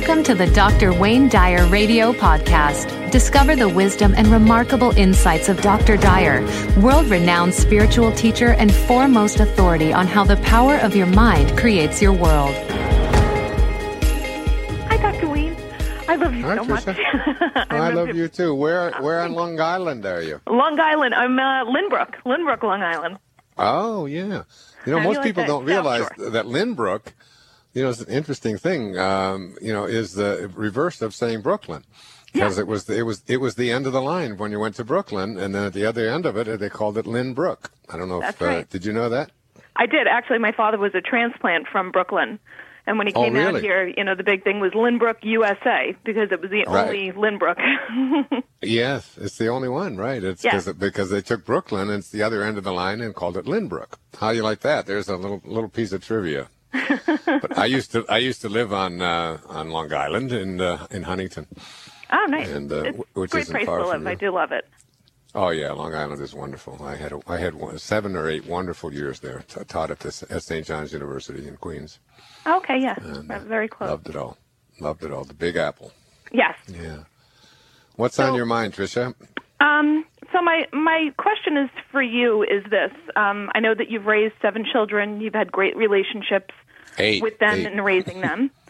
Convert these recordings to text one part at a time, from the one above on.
Welcome to the Dr. Wayne Dyer Radio Podcast. Discover the wisdom and remarkable insights of Dr. Dyer, world renowned spiritual teacher and foremost authority on how the power of your mind creates your world. Hi, Dr. Wayne. I love you Hi, so much. Trisha. I, love you too. Where where on Long Island are you? Long Island. I'm uh, Lynbrook. Lynbrook, Long Island. Oh yeah. You know, How do you most like people that? don't South realize Shore. that Lynbrook, you know, it's an interesting thing. Um, you know, is the reverse of saying Brooklyn. Because it was it was it was the end of the line when you went to Brooklyn, and then at the other end of it, they called it Lynbrook. I don't know That's if uh, did you know that? I did. Actually, my father was a transplant from Brooklyn. And when he Oh, came out here, you know, the big thing was Lynbrook, USA, because it was the Right. only Lynbrook. Yes, it's the only one, right? It's Yeah. 'cause it- because they took Brooklyn and it's the other end of the line and called it Lynbrook. How do you like that? There's a little little piece of trivia. But I used to I used to live on uh, on Long Island in uh, in Huntington. oh, nice. And, uh, wh- which great place to live. I do love it. Oh yeah, Long Island is wonderful. I had a, I had one, seven or eight wonderful years there. T- taught at this at St. John's University in Queens. Okay, yes. And, uh, Very close. Loved it all. Loved it all. The Big Apple. Yes. Yeah. What's on your mind, Trisha? Um, so my my question is for you is this: um, I know that you've raised seven children. You've had great relationships Eight. with them Eight. and raising them.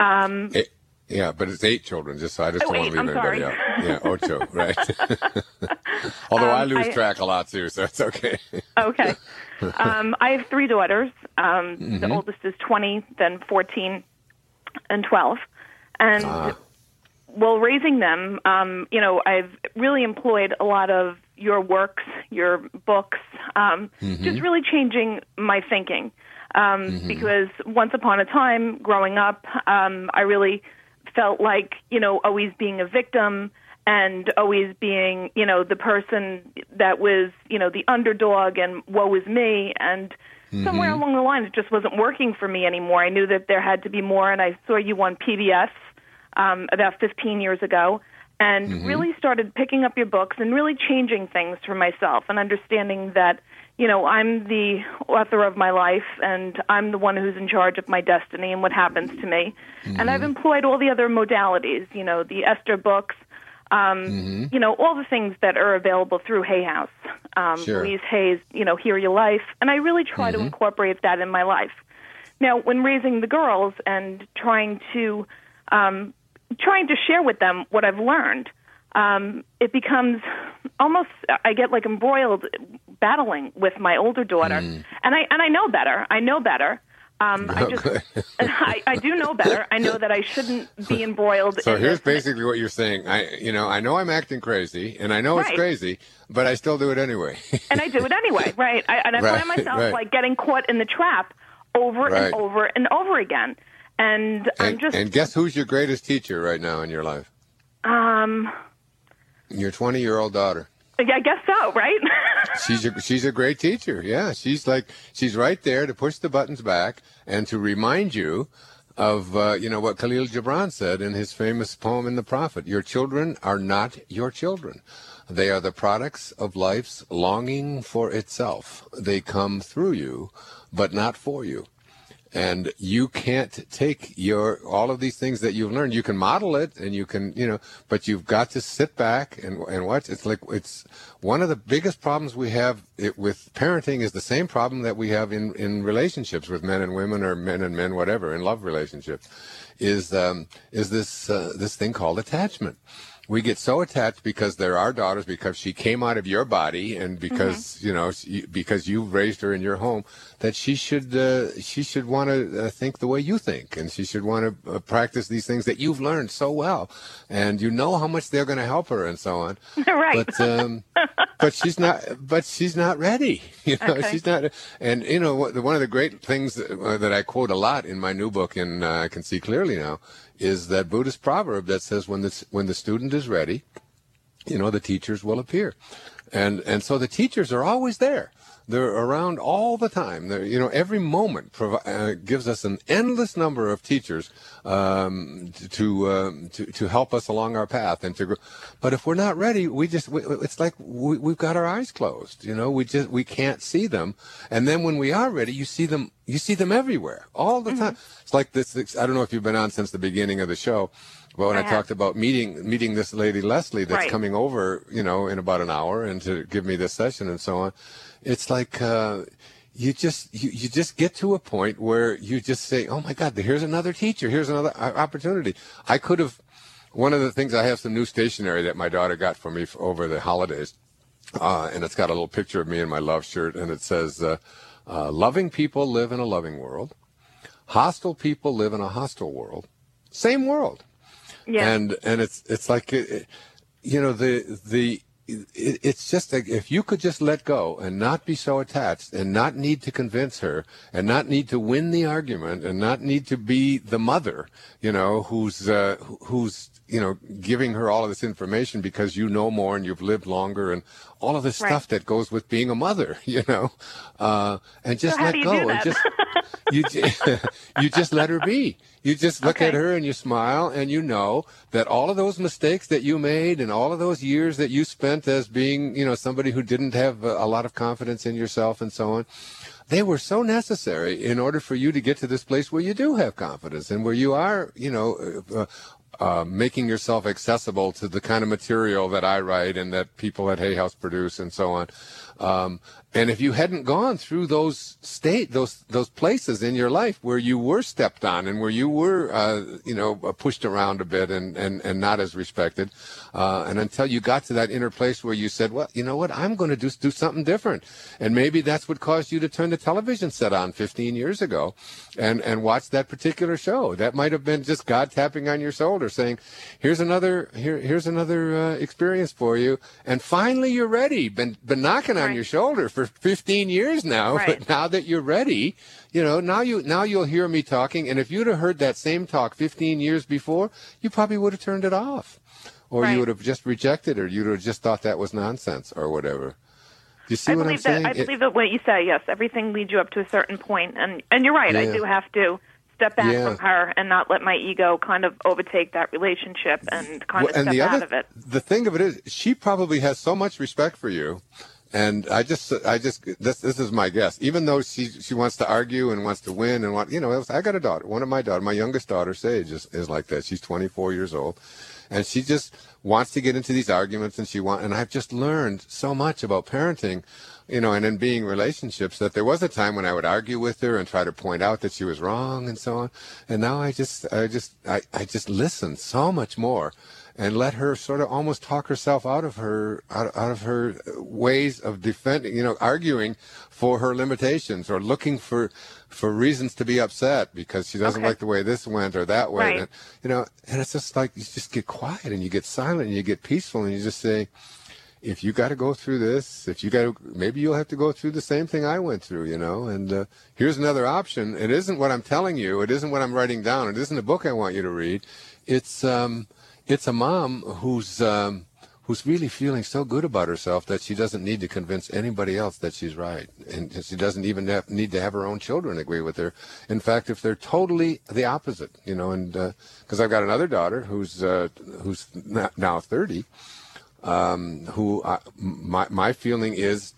Um, Eight- yeah, but it's eight children. Just so I just Oh, don't want to leave I'm anybody sorry. out. Yeah, ocho, right? Although I Um, lose I- track a lot too, so it's okay. Okay. Um, I have three daughters. Um, Mm-hmm. The oldest is 20, then 14, and 12. And Ah. While raising them, um, you know, I've really employed a lot of your works, your books, um, Mm-hmm. just really changing my thinking. Um, Because once upon a time, growing up, um, I really felt like, you know, always being a victim and always being, you know, the person that was, you know, the underdog and woe is me. And somewhere along the line, it just wasn't working for me anymore. I knew that there had to be more, and I saw you on PBS um, about 15 years ago and really started picking up your books and really changing things for myself and understanding that, you know, I'm the author of my life and I'm the one who's in charge of my destiny and what happens to me. And I've employed all the other modalities, you know, the Esther books, um, you know, all the things that are available through Hay House. Um, Sure. Louise Hay's, you know, Heal Your Life. And I really try to incorporate that in my life. Now, when raising the girls and trying to um, trying to share with them what I've learned, um, it becomes almost I get like embroiled battling with my older daughter, and I and I know better. I know better. Um, I just I, I do know better. I know that I shouldn't be embroiled. So here's this. basically what you're saying. I, you know, I know I'm acting crazy, and I know it's crazy, but I still do it anyway. and I do it anyway, right? I, and I Right, find myself right. like getting caught in the trap over Right. and over and over again. And I'm just and guess who's your greatest teacher right now in your life? um Your 20 year old daughter. I guess so, right? She's a, she's a great teacher. Yeah, she's like she's right there to push the buttons back and to remind you of uh, you know what Khalil Gibran said in his famous poem in the Prophet. Your children are not your children. They are the products of life's longing for itself. They come through you, but not for you. And you can't take your all of these things that you've learned. You can model it, and you can, you know, but you've got to sit back and and watch. It's like it's one of the biggest problems we have it, with parenting is the same problem that we have in in relationships with men and women or men and men, whatever, in love relationships, is um, is this uh, this thing called attachment. We get so attached because they're our daughters, because she came out of your body, and because you know, she, because you raised her in your home, that she should uh, she should want to uh, think the way you think, and she should want to uh, practice these things that you've learned so well, and you know how much they're going to help her, and so on. right. But um, but she's not. But she's not ready. You know, Okay. she's not. And you know, one of the great things uh, that I quote a lot in my new book, and uh, I can see clearly now, is that Buddhist proverb that says, "When the when the student is ready, you know, the teachers will appear," and and so the teachers are always there. They're around all the time. They're, you know, every moment provi- uh, gives us an endless number of teachers um, to, uh, to to help us along our path and to grow. But if we're not ready, we just we, it's like we, we've got our eyes closed. You know, we just we can't see them. And then when we are ready, you see them. You see them everywhere all the mm-hmm. time. It's like this. I don't know if you've been on since the beginning of the show. Well, when I, I talked about meeting meeting this lady Leslie that's right. coming over, you know, in about an hour and to give me this session and so on, it's like uh, you just you, you just get to a point where you just say, "Oh my God, here's another teacher, here's another opportunity." I could have. One of the things I have some new stationery that my daughter got for me for over the holidays, uh, and it's got a little picture of me in my love shirt, and it says, uh, uh "Loving people live in a loving world, hostile people live in a hostile world, same world." Yeah. And and it's it's like you know the the it's just like if you could just let go and not be so attached and not need to convince her and not need to win the argument and not need to be the mother, you know, who's uh, who's you know giving her all of this information because you know more and you've lived longer and all of this right. stuff that goes with being a mother, you know, uh, and just so let go and just you you just let her be. You just look okay. at her and you smile and you know that all of those mistakes that you made and all of those years that you spent as being, you know, somebody who didn't have a lot of confidence in yourself and so on, they were so necessary in order for you to get to this place where you do have confidence and where you are, you know, uh, uh, making yourself accessible to the kind of material that I write and that people at Hay House produce and so on. Um, and if you hadn't gone through those state, those those places in your life where you were stepped on and where you were, uh, you know, uh, pushed around a bit and and and not as respected, uh, and until you got to that inner place where you said, well, you know what, I'm going to do do something different, and maybe that's what caused you to turn the television set on 15 years ago, and and watch that particular show. That might have been just God tapping on your shoulder, saying, here's another here here's another uh, experience for you, and finally you're ready. Been been knocking on your shoulder for 15 years now, right. but now that you're ready, you know, now you now you'll hear me talking and if you'd have heard that same talk 15 years before, you probably would have turned it off. Or right. you would have just rejected it or you'd have just thought that was nonsense or whatever. Do you see I what believe I'm saying? That, I believe that what you say, yes, everything leads you up to a certain point and and you're right, yeah. I do have to step back yeah. from her and not let my ego kind of overtake that relationship and kind well, of and step the out other, of it. The thing of it is, she probably has so much respect for you and I just, I just, this, this is my guess. Even though she, she wants to argue and wants to win and want, you know, I got a daughter. One of my daughter, my youngest daughter, Sage, is, is like that. She's 24 years old, and she just wants to get into these arguments, and she want. And I've just learned so much about parenting, you know, and in being relationships that there was a time when I would argue with her and try to point out that she was wrong and so on. And now I just, I just, I, I just listen so much more and let her sort of almost talk herself out of her out, out of her ways of defending you know arguing for her limitations or looking for for reasons to be upset because she doesn't okay. like the way this went or that way right. and, you know and it's just like you just get quiet and you get silent and you get peaceful and you just say if you got to go through this, if you got to, maybe you'll have to go through the same thing I went through, you know. And uh, here's another option. It isn't what I'm telling you. It isn't what I'm writing down. It isn't a book I want you to read. It's um, it's a mom who's um, who's really feeling so good about herself that she doesn't need to convince anybody else that she's right, and she doesn't even have, need to have her own children agree with her. In fact, if they're totally the opposite, you know, and because uh, I've got another daughter who's uh, who's now 30, um, who I, my my feeling is.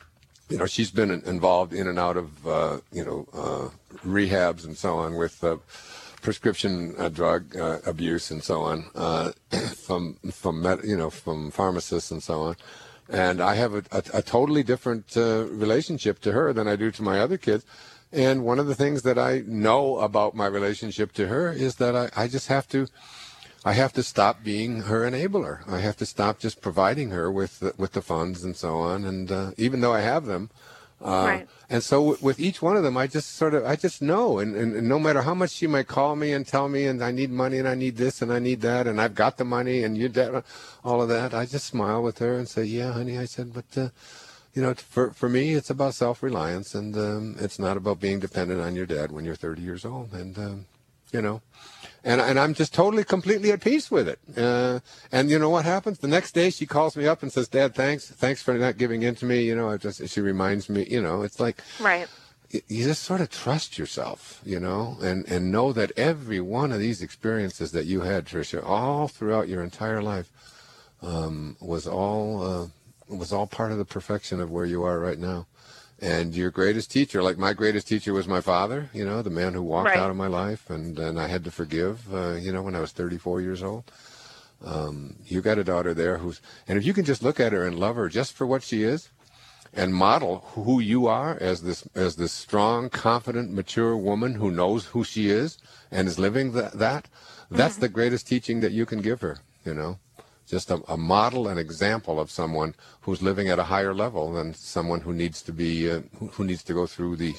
You know, she's been involved in and out of, uh, you know, uh, rehabs and so on with uh, prescription uh, drug uh, abuse and so on uh, from from med- you know from pharmacists and so on. And I have a, a, a totally different uh, relationship to her than I do to my other kids. And one of the things that I know about my relationship to her is that I, I just have to I have to stop being her enabler. I have to stop just providing her with the, with the funds and so on. And uh, even though I have them, uh, right. And so w- with each one of them, I just sort of, I just know. And, and, and, no matter how much she might call me and tell me, and I need money and I need this and I need that, and I've got the money and you that, all of that, I just smile with her and say, yeah, honey. I said, but, uh, you know, for, for me, it's about self reliance and um, it's not about being dependent on your dad when you're 30 years old. And, um, you know. And, and I'm just totally, completely at peace with it. Uh, and you know what happens? The next day she calls me up and says, Dad, thanks. Thanks for not giving in to me. You know, I just, she reminds me, you know, it's like, right. You just sort of trust yourself, you know, and, and know that every one of these experiences that you had, Trisha, all throughout your entire life, um, was all, uh, was all part of the perfection of where you are right now. And your greatest teacher, like my greatest teacher was my father, you know, the man who walked right. out of my life and, and I had to forgive, uh, you know, when I was 34 years old. Um, you got a daughter there who's, and if you can just look at her and love her just for what she is and model who you are as this, as this strong, confident, mature woman who knows who she is and is living that, that that's mm-hmm. the greatest teaching that you can give her, you know just a, a, model and example of someone who's living at a higher level than someone who needs to be uh, who, who, needs to go through the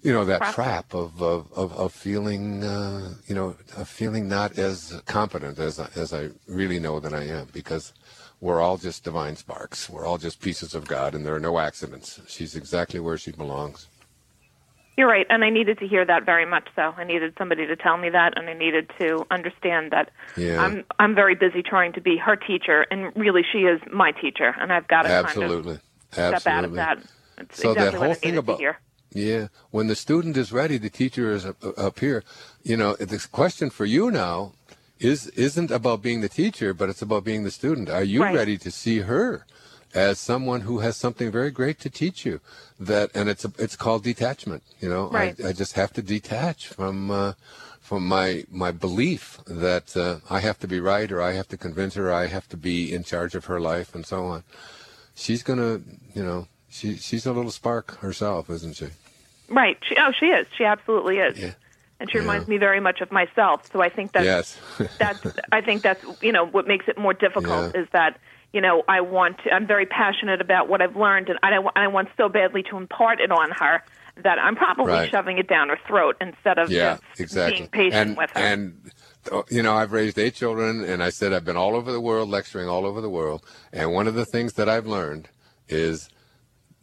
you know that trap of of, of, of feeling uh, you know of feeling not as competent as as I really know that I am because we're all just divine sparks. We're all just pieces of God and there are no accidents. She's exactly where she belongs you're right, and I needed to hear that very much so. I needed somebody to tell me that, and I needed to understand that yeah. I'm I'm very busy trying to be her teacher, and really she is my teacher, and I've got to absolutely, kind of absolutely. step out of that. It's so exactly that whole thing about yeah, when the student is ready, the teacher is up, up here. You know, the question for you now is isn't about being the teacher, but it's about being the student. Are you right. ready to see her? As someone who has something very great to teach you that and it's a, it's called detachment you know? Right. I, I just have to detach from uh, from my my belief that uh, I have to be right or I have to convince her I have to be in charge of her life and so on. She's gonna you know she she's a little spark herself isn't she? Right. She, oh she is. She absolutely is. Yeah. And she reminds me very much of myself so I think that's yes. that's I think that's you know what makes it more difficult yeah. is that you know, I want to, I'm very passionate about what I've learned, and I, I want so badly to impart it on her that I'm probably right. shoving it down her throat instead of yeah, just exactly. being patient and, with her. And uh, you know, I've raised eight children, and I said I've been all over the world, lecturing all over the world, and one of the things that I've learned is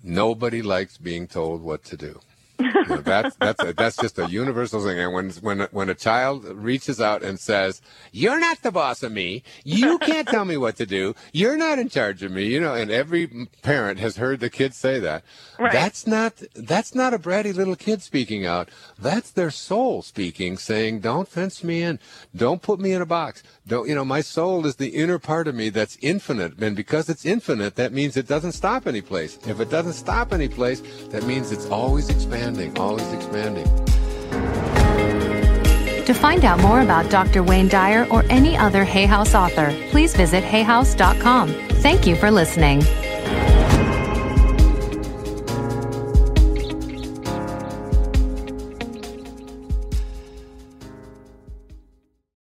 nobody likes being told what to do. You know, that's that's a, that's just a universal thing. And when when when a child reaches out and says, "You're not the boss of me. You can't tell me what to do. You're not in charge of me," you know, and every parent has heard the kid say that. Right. That's not that's not a bratty little kid speaking out. That's their soul speaking, saying, "Don't fence me in. Don't put me in a box. Don't you know? My soul is the inner part of me that's infinite, and because it's infinite, that means it doesn't stop any place. If it doesn't stop any place, that means it's always expanding." Expanding, always expanding. To find out more about Dr. Wayne Dyer or any other Hay House author, please visit hayhouse.com. Thank you for listening.